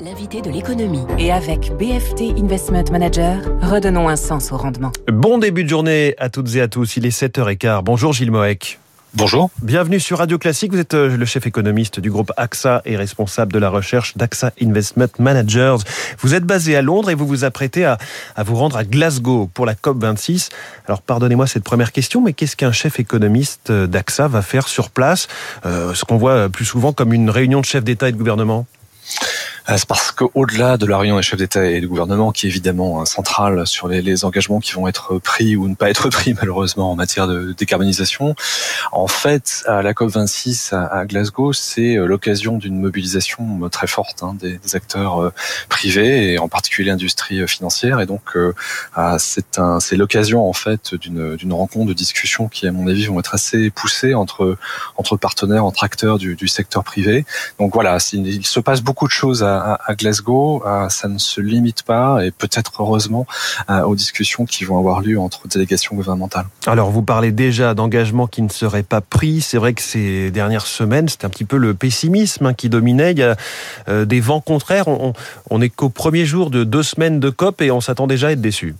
L'invité de l'économie. Et avec BFT Investment Manager, redonnons un sens au rendement. Bon début de journée à toutes et à tous. Il est 7h15. Bonjour Gilles Moek. Bonjour. Bienvenue sur Radio Classique. Vous êtes euh, le chef économiste du groupe AXA et responsable de la recherche d'AXA Investment Managers. Vous êtes basé à Londres et vous vous apprêtez à, à vous rendre à Glasgow pour la COP26. Alors pardonnez-moi cette première question, mais qu'est-ce qu'un chef économiste d'AXA va faire sur place? Euh, Ce qu'on voit plus souvent comme une réunion de chefs d'État et de gouvernement? euh, c'est parce qu'au-delà de la réunion des chefs d'État et de gouvernement, qui est évidemment centrale sur les, les, engagements qui vont être pris ou ne pas être pris malheureusement en matière de décarbonisation, en fait, à la COP 26 à, Glasgow, c'est euh, l'occasion d'une mobilisation euh, très forte hein, des, des, acteurs privés et en particulier l'industrie financière. Et donc, c'est un, c'est l'occasion en fait d'une, rencontre, de discussion qui, à mon avis, vont être assez poussées entre entre partenaires, entre acteurs du, du secteur privé. Donc voilà, il se passe beaucoup de choses à Glasgow, euh, ça ne se limite pas, et peut-être heureusement, euh, aux discussions qui vont avoir lieu entre délégations gouvernementales. Alors, vous parlez déjà d'engagements qui ne seraient pas pris. C'est vrai que ces dernières semaines, c'était un petit peu le pessimisme hein, qui dominait. Il y a euh, des vents contraires. On, on est qu'au premier jour de deux semaines de COP et on s'attend déjà à être déçu.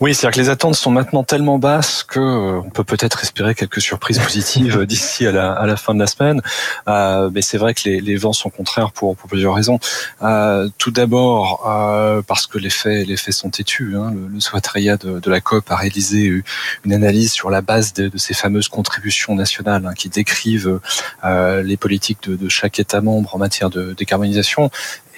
Oui, c'est-à-dire que les attentes sont maintenant tellement basses que euh, on peut peut-être espérer quelques surprises positives d'ici à la, fin de la semaine. Euh, mais c'est vrai que les, vents sont contraires pour, plusieurs raisons. Euh, tout d'abord euh, parce que les faits, sont têtus. Hein. Le, le de, la COP a réalisé une analyse sur la base de, ces fameuses contributions nationales hein, qui décrivent euh, les politiques de chaque État membre en matière de décarbonisation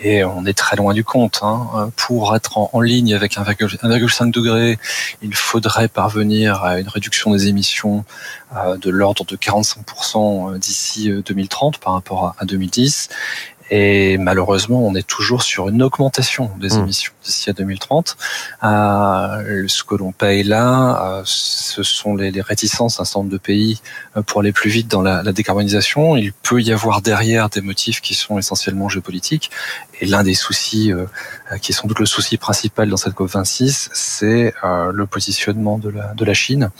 et on est très loin du compte. Hein. Pour être en, ligne avec 1,5 degré, il faudrait parvenir à une réduction des émissions euh, de l'ordre de 45% euh, d'ici 2030 euh, par rapport à 2010. Et malheureusement, on est toujours sur une augmentation des mmh. émissions d'ici à 2030. Euh, ce que l'on paye là, euh, ce sont les, les réticences d'un certain nombre de pays euh, pour aller plus vite dans la, la, décarbonisation. Il peut y avoir derrière des motifs qui sont essentiellement géopolitiques. Et l'un des soucis, euh, qui est sans doute le souci principal dans cette COP26, c'est le positionnement de la, de la Chine,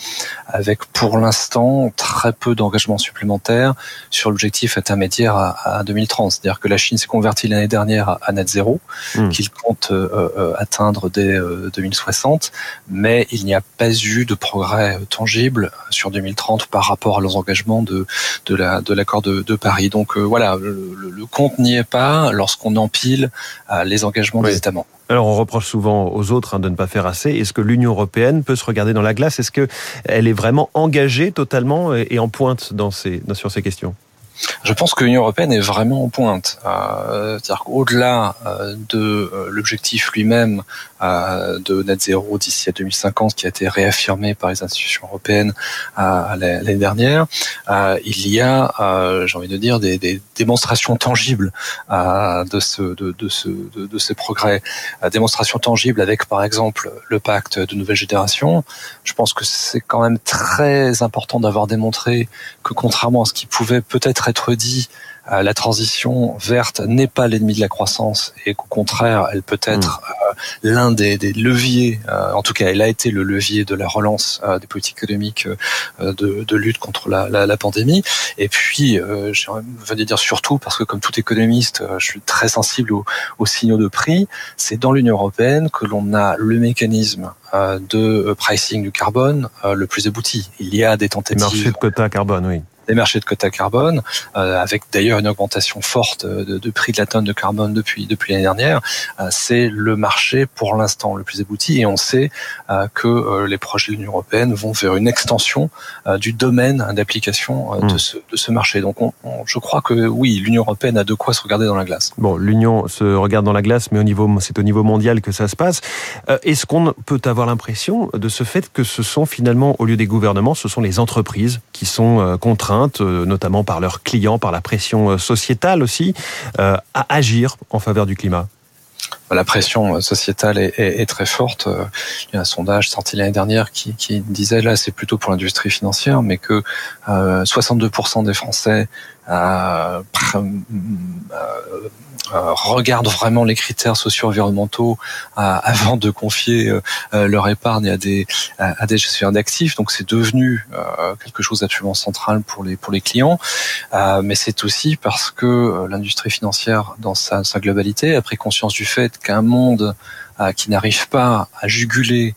avec pour l'instant très peu d'engagement supplémentaires sur l'objectif intermédiaire à, à 2030. C'est-à-dire que la Chine s'est convertie l'année dernière à net zéro, mmh. qu'il compte euh, euh, atteindre dès 2060, euh, mais il n'y a pas eu de progrès tangible sur 2030 par rapport à leurs engagements de, de la de l'accord de, de, Paris. Donc voilà, le, le, compte n'y est pas lorsqu'on empile les engagements oui. des États membres. Alors on reproche souvent aux autres hein, de ne pas faire assez. Est-ce que l'Union européenne peut se regarder dans la glace? Est-ce qu'elle est vraiment engagée totalement et en pointe dans ces, sur ces questions? Je pense que l'Union européenne est vraiment en pointe. Euh, C'est-à-dire qu'au-delà euh, de euh, l'objectif lui-même euh, de net zéro d'ici à 2050, qui a été réaffirmé par les institutions européennes l'année dernière, il y a, j'ai envie de dire, des, des démonstrations tangibles de, ce, de, ce, de ces progrès. démonstrations tangibles avec, par exemple, le pacte de nouvelle génération. Je pense que c'est quand même très important d'avoir démontré que, contrairement à ce qui pouvait peut-être être dit, euh, la transition verte n'est pas l'ennemi de la croissance et qu'au contraire, elle peut être mmh. euh, l'un des, des, leviers, euh, en tout cas, elle a été le levier de la relance euh, des politiques économiques euh, de, de, lutte contre la, la, la, pandémie. Et puis, je venais dire surtout, parce que comme tout économiste, je suis très sensible aux, aux signaux de prix, c'est dans l'Union européenne que l'on a le mécanisme de pricing du carbone le plus abouti. Il y a des tentatives. Marché de quota carbone, oui des marchés de quotas carbone, euh, avec d'ailleurs une augmentation forte de, de, prix de la tonne de carbone depuis depuis l'année dernière. Euh, c'est le marché pour l'instant le plus abouti et on sait euh, que euh, les projets de l'Union européenne vont vers une extension euh, du domaine d'application de, mmh. ce, de ce marché. Donc on, on, je crois que oui, l'Union européenne a de quoi se regarder dans la glace. Bon, l'Union se regarde dans la glace, mais au niveau c'est au niveau mondial que ça se passe. Est-ce qu'on peut avoir l'impression de ce fait que ce sont finalement au lieu des gouvernements, ce sont les entreprises qui sont contraintes euh, notamment par leurs clients, par la pression euh, sociétale aussi, euh, à agir en faveur du climat la pression sociétale est, très forte. Il y a un sondage sorti l'année dernière qui, disait là c'est plutôt pour l'industrie financière, mais que 62% des Français euh, euh, regardent vraiment les critères socio-environnementaux euh, avant de confier euh, leur épargne à des à des gestionnaires d'actifs. Donc c'est devenu quelque chose d'absolument central pour les pour les clients. mais c'est aussi parce que l'industrie financière dans sa, sa globalité a pris conscience du fait qu'un monde qui n'arrive pas à juguler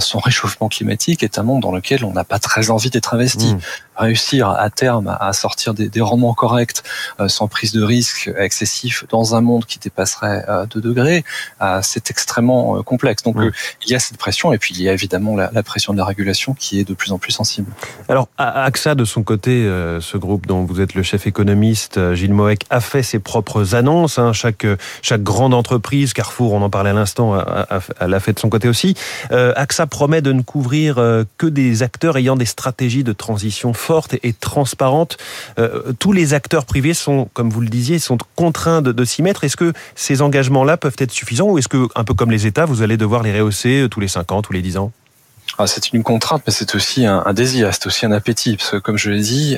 son réchauffement climatique est un monde dans lequel on n'a pas très envie d'être investi. Mmh réussir à terme à sortir des, des rendements corrects euh, sans prise de risque excessif dans un monde qui dépasserait euh, 2 degrés, euh, c'est extrêmement euh, complexe. Donc il y a cette pression et puis il y a évidemment la, la, pression de la régulation qui est de plus en plus sensible. Alors AXA de son côté, ce groupe dont vous êtes le chef économiste, Gilles Moek, a fait ses propres annonces. Hein. Chaque, chaque grande entreprise, Carrefour, on en parlait à l'instant, l'a fait de son côté aussi. AXA promet de ne couvrir que des acteurs ayant des stratégies de transition forte et transparente. Euh, tous les acteurs privés sont, comme vous le disiez, sont contraints de, s'y mettre. Est-ce que ces engagements-là peuvent être suffisants ou est-ce que, un peu comme les États, vous allez devoir les rehausser euh, tous les 5 ans, tous les 10 ans? Ah, c'est une contrainte, mais c'est aussi un, désir, c'est aussi un appétit. Parce que, comme je l'ai dit,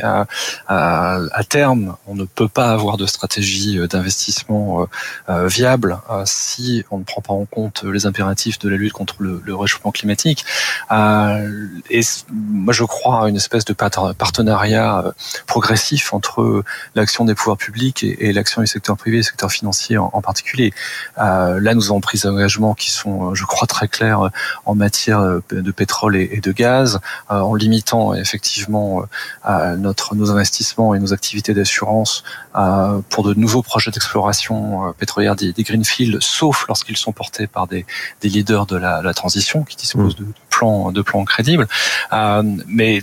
à, terme, on ne peut pas avoir de stratégie euh, d'investissement euh, euh, viable si on ne prend pas en compte les impératifs de la lutte contre le, réchauffement climatique. et moi, je crois à une espèce de partenariat progressif entre l'action des pouvoirs publics et, l'action du secteur privé et du secteur financier en, particulier. là, nous avons pris des engagements qui sont, je crois, très clairs en matière de pétrole et, de gaz, euh, en limitant effectivement euh, notre nos investissements et nos activités d'assurance euh, pour de nouveaux projets d'exploration pétrolière des, des greenfields, sauf lorsqu'ils sont portés par des, des leaders de la, la transition qui disposent mmh. de, plans de plans crédibles. mais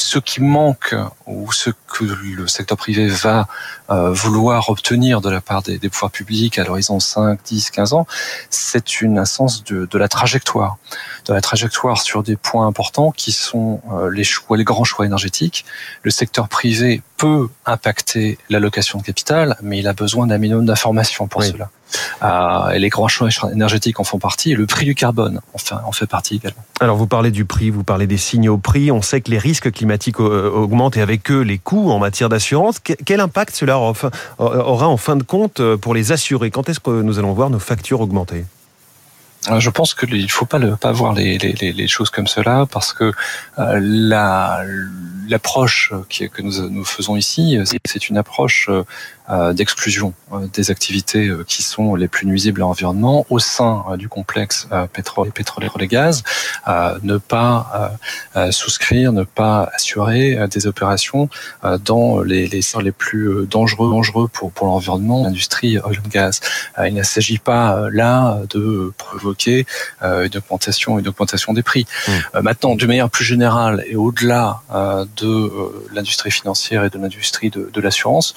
ce qui manque ou ce que le secteur privé va euh, vouloir obtenir de la part des, pouvoirs publics à l'horizon 5, 10, 15 ans, c'est une instance de, de, la trajectoire, de la trajectoire sur des points importants qui sont euh, les choix, les grands choix énergétiques. Le secteur privé peut impacter l'allocation de capital, mais il a besoin d'un minimum d'informations pour cela. Euh, et les grands choix énergétiques en font partie, et le prix du carbone en fait, partie également. Alors vous parlez du prix, vous parlez des signaux prix, on sait que les risques climatiques euh, augmentent et avec eux les coûts en matière d'assurance. Quel impact cela aura en fin de compte euh, pour les assurés? Quand est-ce que nous allons voir nos factures augmenter? Je pense qu'il ne faut pas, le, pas voir les, les, les, choses comme cela parce que euh, la l'approche que nous, nous faisons ici, c'est une approche euh, d'exclusion euh, des activités euh, qui sont les plus nuisibles à l'environnement au sein du complexe pétrole, pétrole et gaz, ne pas souscrire, ne pas assurer des opérations dans les, les les plus dangereux, dangereux pour, pour l'environnement, l'industrie oil and gas. Il ne s'agit pas là de provoquer une augmentation, une augmentation des prix. Mmh. Maintenant, de manière plus générale et au-delà de l'industrie financière et de l'industrie de, de l'assurance,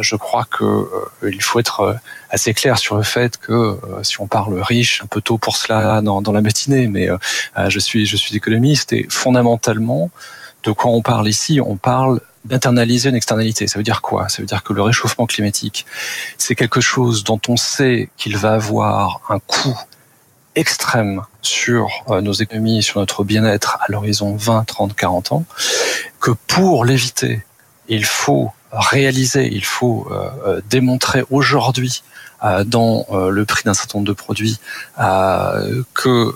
je crois que euh, il faut être euh, assez clair sur le fait que euh, si on parle riche, un peu tôt pour cela dans, dans la matinée, mais je suis je suis économiste et fondamentalement de quoi on parle ici On parle d'internaliser une externalité. Ça veut dire quoi? Ça veut dire que le réchauffement climatique, c'est quelque chose dont on sait qu'il va avoir un coût extrême sur nos économies, sur notre bien-être à l'horizon 20, 30, 40 ans, que pour l'éviter, il faut réaliser, il faut euh, euh, démontrer aujourd'hui euh, dans le prix d'un certain nombre de produits que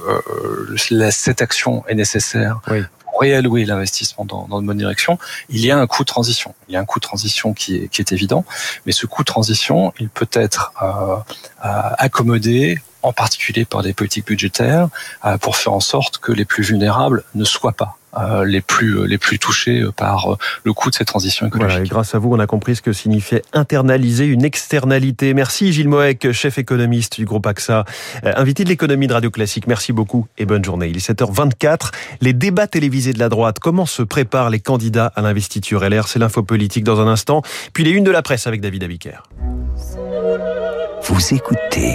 cette action est nécessaire pour réallouer l'investissement dans, dans, de bonne direction, il y a un coût de transition. Il y a un coût de transition qui est, qui est évident, mais ce coût de transition, il peut être accommodé en particulier par des politiques budgétaires, pour faire en sorte que les plus vulnérables ne soient pas euh, les plus euh, les plus touchés euh, par le coût de cette transition écologique. Voilà, grâce à vous, on a compris ce que signifiait internaliser une externalité. Merci Gilles Moek, chef économiste du groupe AXA, invité de l'économie de Radio Classique. Merci beaucoup et bonne journée. Il est 7h24. Les débats télévisés de la droite. Comment se préparent les candidats à l'investiture LR C'est l'info politique dans un instant. Puis les unes de la presse avec David Abiker. Vous écoutez